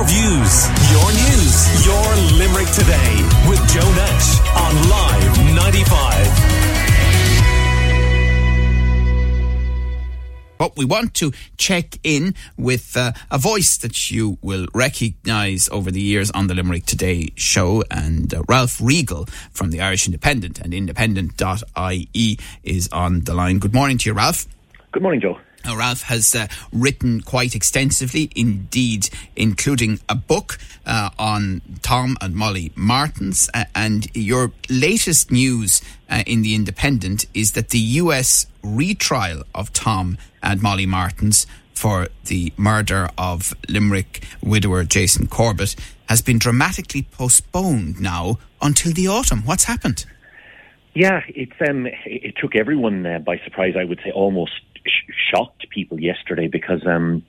your views, your news, your Limerick today with Joe Nash on Live 95. But we want to check in with uh, a voice that you will recognise over the years on the Limerick Today show. And uh, Ralph Riegel from the Irish Independent and independent.ie is on the line. Good morning to you, Ralph. Good morning, Joe. Now, Ralph has uh, written quite extensively, indeed, including a book uh, on Tom and Molly Martens. Uh, and your latest news uh, in The Independent is that the US retrial of Tom and Molly Martens for the murder of Limerick widower Jason Corbett has been dramatically postponed now until the autumn. What's happened? Yeah, it's um, it took everyone uh, by surprise. I would say almost sh- shocked people yesterday because um,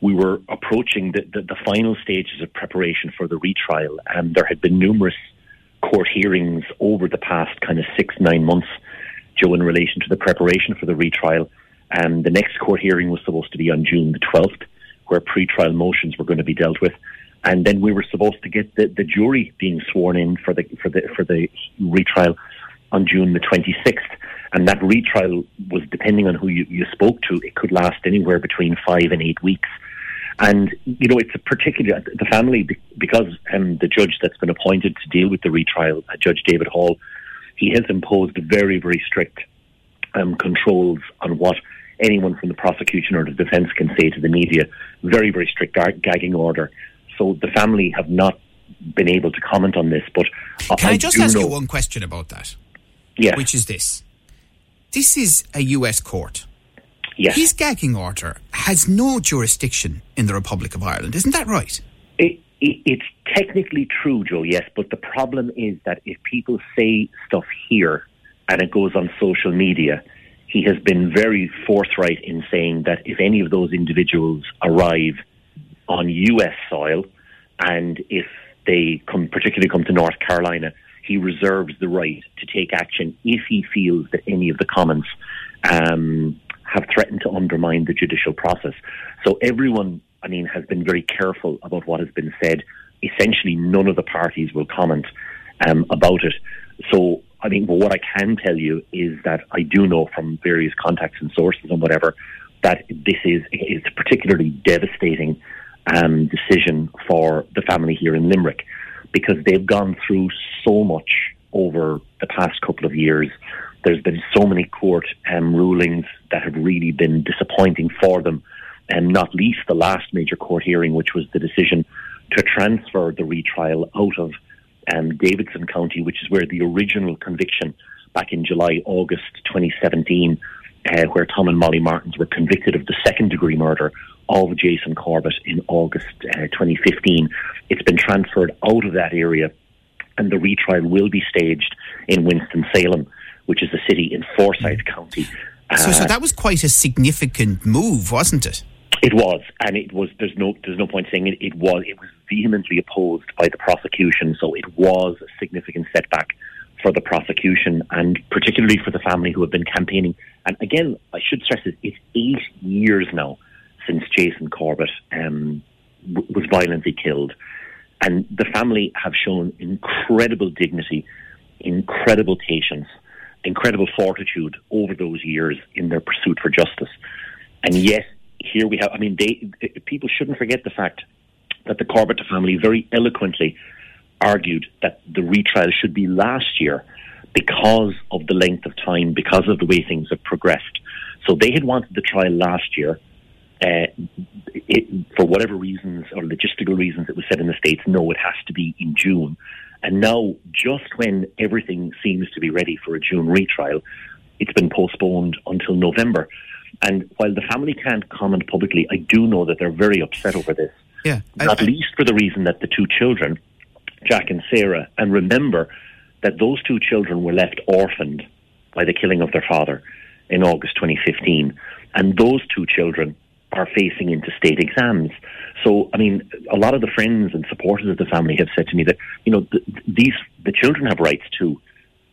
we were approaching the, the, the, final stages of preparation for the retrial, and there had been numerous court hearings over the past kind of six nine months, Joe, in relation to the preparation for the retrial. And the next court hearing was supposed to be on June the twelfth, where pre-trial motions were going to be dealt with. And then we were supposed to get the, the jury being sworn in for the for the for the retrial on June the 26th. And that retrial was, depending on who you, you spoke to, it could last anywhere between five and eight weeks. And, you know, it's a particular, the family, because um, the judge that's been appointed to deal with the retrial, uh, Judge David Hall, he has imposed very, very strict um, controls on what anyone from the prosecution or the defence can say to the media. Very, very strict gagging order. So the family have not been able to comment on this. But can I, I just ask you one question about that? Yeah. Which is this. This is a US court. Yes. His gagging order has no jurisdiction in the Republic of Ireland, isn't that right? It, it, it's technically true, Joe, yes, but the problem is that if people say stuff here and it goes on social media, he has been very forthright in saying that if any of those individuals arrive on US soil and if they come, particularly come to North Carolina, he reserves the right to take action if he feels that any of the comments um, have threatened to undermine the judicial process. So everyone, I mean, has been very careful about what has been said. Essentially, none of the parties will comment um, about it. So, I mean, what I can tell you is that I do know from various contacts and sources and whatever that this is it's a particularly devastating um, decision for the family here in Limerick because they've gone through so much over the past couple of years. There's been so many court um, rulings that have really been disappointing for them, and not least the last major court hearing, which was the decision to transfer the retrial out of um, Davidson County, which is where the original conviction back in July, August 2017, uh, where Tom and Molly Martens were convicted of the second degree murder of Jason Corbett in August uh, 2015. It's been transferred out of that area, and the retrial will be staged in Winston-Salem, which is a city in Forsyth County. So, so uh, that was quite a significant move, wasn't it? It was, and it was. There's no, there's no point saying it. It was. It was vehemently opposed by the prosecution, so it was a significant setback for the prosecution and particularly for the family who have been campaigning. And again, I should stress it, it's eight years now since Jason Corbett um, w- was violently killed. And the family have shown incredible dignity, incredible patience, incredible fortitude over those years in their pursuit for justice. And yet, here we have, I mean, they, people shouldn't forget the fact that the Corbett family very eloquently argued that the retrial should be last year because of the length of time, because of the way things have progressed. So they had wanted the trial last year. Uh, it, for whatever reasons or logistical reasons, it was said in the States, no, it has to be in June. And now, just when everything seems to be ready for a June retrial, it's been postponed until November. And while the family can't comment publicly, I do know that they're very upset over this. Yeah, not I, least for the reason that the two children, Jack and Sarah, and remember that those two children were left orphaned by the killing of their father in August 2015. And those two children are facing into state exams. So, I mean, a lot of the friends and supporters of the family have said to me that, you know, th- these, the children have rights too.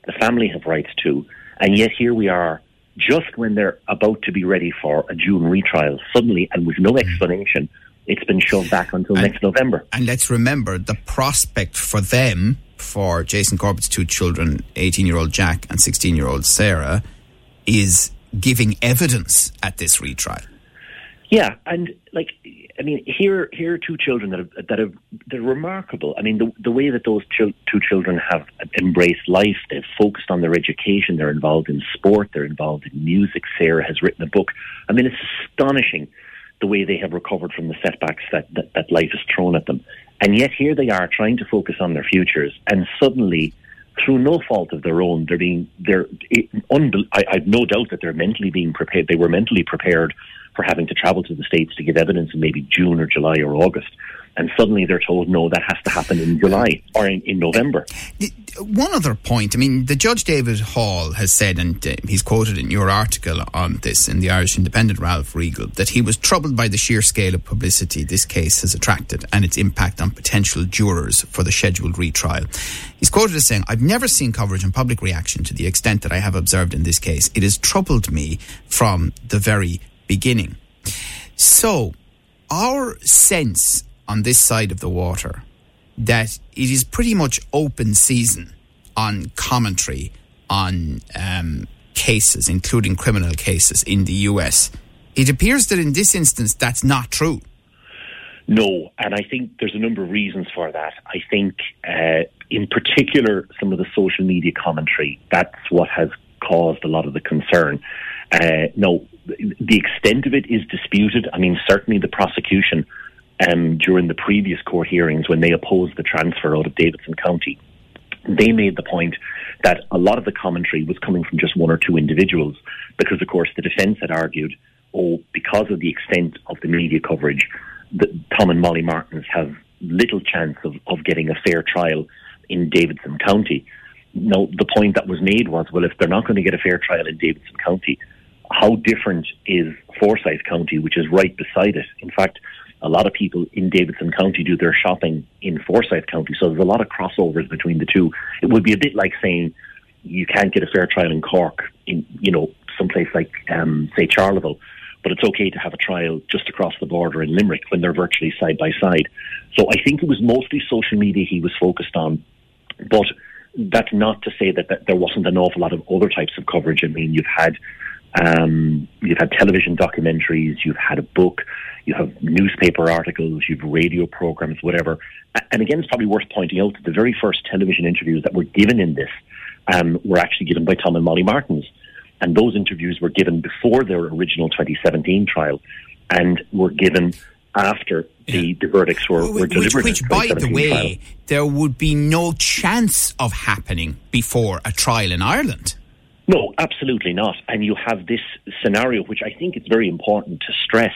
The family have rights too. And yet here we are, just when they're about to be ready for a June retrial, suddenly and with no mm. explanation, it's been shoved back until and, next November. And let's remember the prospect for them, for Jason Corbett's two children, 18 year old Jack and 16 year old Sarah, is giving evidence at this retrial. Yeah, and like I mean, here here are two children that have, that have they're remarkable. I mean, the the way that those two children have embraced life, they've focused on their education, they're involved in sport, they're involved in music. Sarah has written a book. I mean, it's astonishing the way they have recovered from the setbacks that, that, that life has thrown at them. And yet here they are trying to focus on their futures, and suddenly through no fault of their own, they're being they're. It, unbe- I, I've no doubt that they're mentally being prepared. They were mentally prepared for having to travel to the States to give evidence in maybe June or July or August. And suddenly they're told, no, that has to happen in July or in, in November. One other point, I mean, the Judge David Hall has said, and uh, he's quoted in your article on this in the Irish Independent, Ralph Riegel, that he was troubled by the sheer scale of publicity this case has attracted and its impact on potential jurors for the scheduled retrial. He's quoted as saying, I've never seen coverage and public reaction to the extent that I have observed in this case. It has troubled me from the very beginning. So, our sense on this side of the water that it is pretty much open season on commentary on um, cases, including criminal cases in the US. It appears that in this instance, that's not true. No, and I think there's a number of reasons for that. I think, uh, in particular, some of the social media commentary, that's what has caused a lot of the concern. Uh, no, the extent of it is disputed. I mean, certainly the prosecution um, during the previous court hearings when they opposed the transfer out of Davidson County, they made the point that a lot of the commentary was coming from just one or two individuals because, of course, the defence had argued, oh, because of the extent of the media coverage, that Tom and Molly Martens have little chance of, of getting a fair trial in Davidson County. No, the point that was made was, well, if they're not going to get a fair trial in Davidson County, how different is Forsyth County, which is right beside it? In fact, a lot of people in Davidson County do their shopping in Forsyth County, so there's a lot of crossovers between the two. It would be a bit like saying you can't get a fair trial in Cork, in you know someplace like um, say Charleville, but it's okay to have a trial just across the border in Limerick when they're virtually side by side. So I think it was mostly social media he was focused on, but that's not to say that, that there wasn't an awful lot of other types of coverage. I mean, you've had um, you've had television documentaries, you've had a book, you have newspaper articles, you've radio programs, whatever. And again, it's probably worth pointing out that the very first television interviews that were given in this um, were actually given by Tom and Molly Martens. And those interviews were given before their original 2017 trial and were given after the, yeah. the verdicts were, were delivered. Which, which by the way, trial. there would be no chance of happening before a trial in Ireland. No, absolutely not. And you have this scenario, which I think it's very important to stress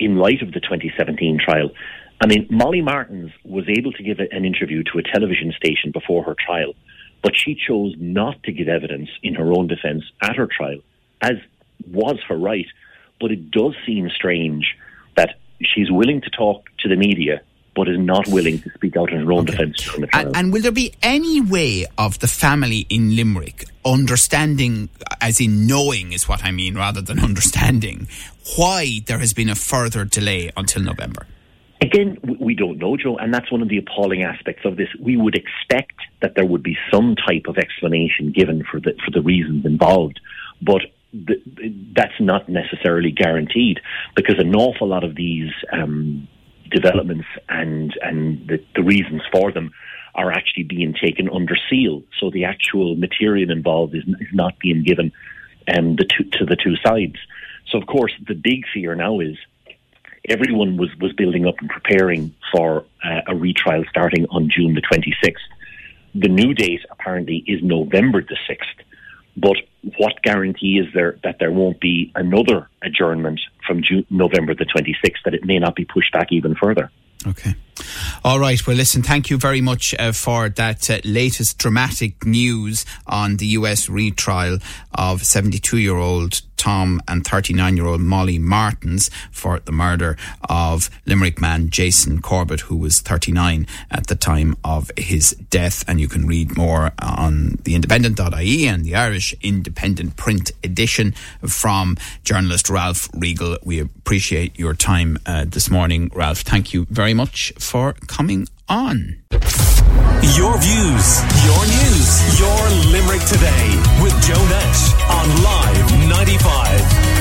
in light of the 2017 trial. I mean, Molly Martens was able to give an interview to a television station before her trial, but she chose not to give evidence in her own defence at her trial, as was her right. But it does seem strange that she's willing to talk to the media but is not willing to speak out in her own okay. defence during the trial. And, and, will there be any way of the family in Limerick understanding, as in knowing is what I mean, rather than understanding, why there has been a further delay until November? Again, we don't know, Joe, and that's one of the appalling aspects of this. We would expect that there would be some type of explanation given for the for the reasons involved, but the, that's not necessarily guaranteed because an awful lot of these um, developments and and the, the reasons for them are actually being taken under seal. So the actual material involved is, is not being given um, the two, to the two sides. So of course the big fear now is everyone was, was building up and preparing for uh, a retrial starting on June the 26th. The new date apparently is November the 6th. But what guarantee is there that there won't be another adjournment from June, November the 26th, that it may not be pushed back even further? Okay. All right. Well, listen, thank you very much uh, for that uh, latest dramatic news on the US retrial of 72 year old Tom and 39 year old Molly Martens for the murder of Limerick man Jason Corbett, who was 39 at the time of his death. And you can read more on the independent.ie and the Irish Independent print edition from journalist Ralph Riegel. We appreciate your time uh, this morning, Ralph. Thank you very much for coming on. Your views, your news, your Limerick today with Joe Nash on Live 95.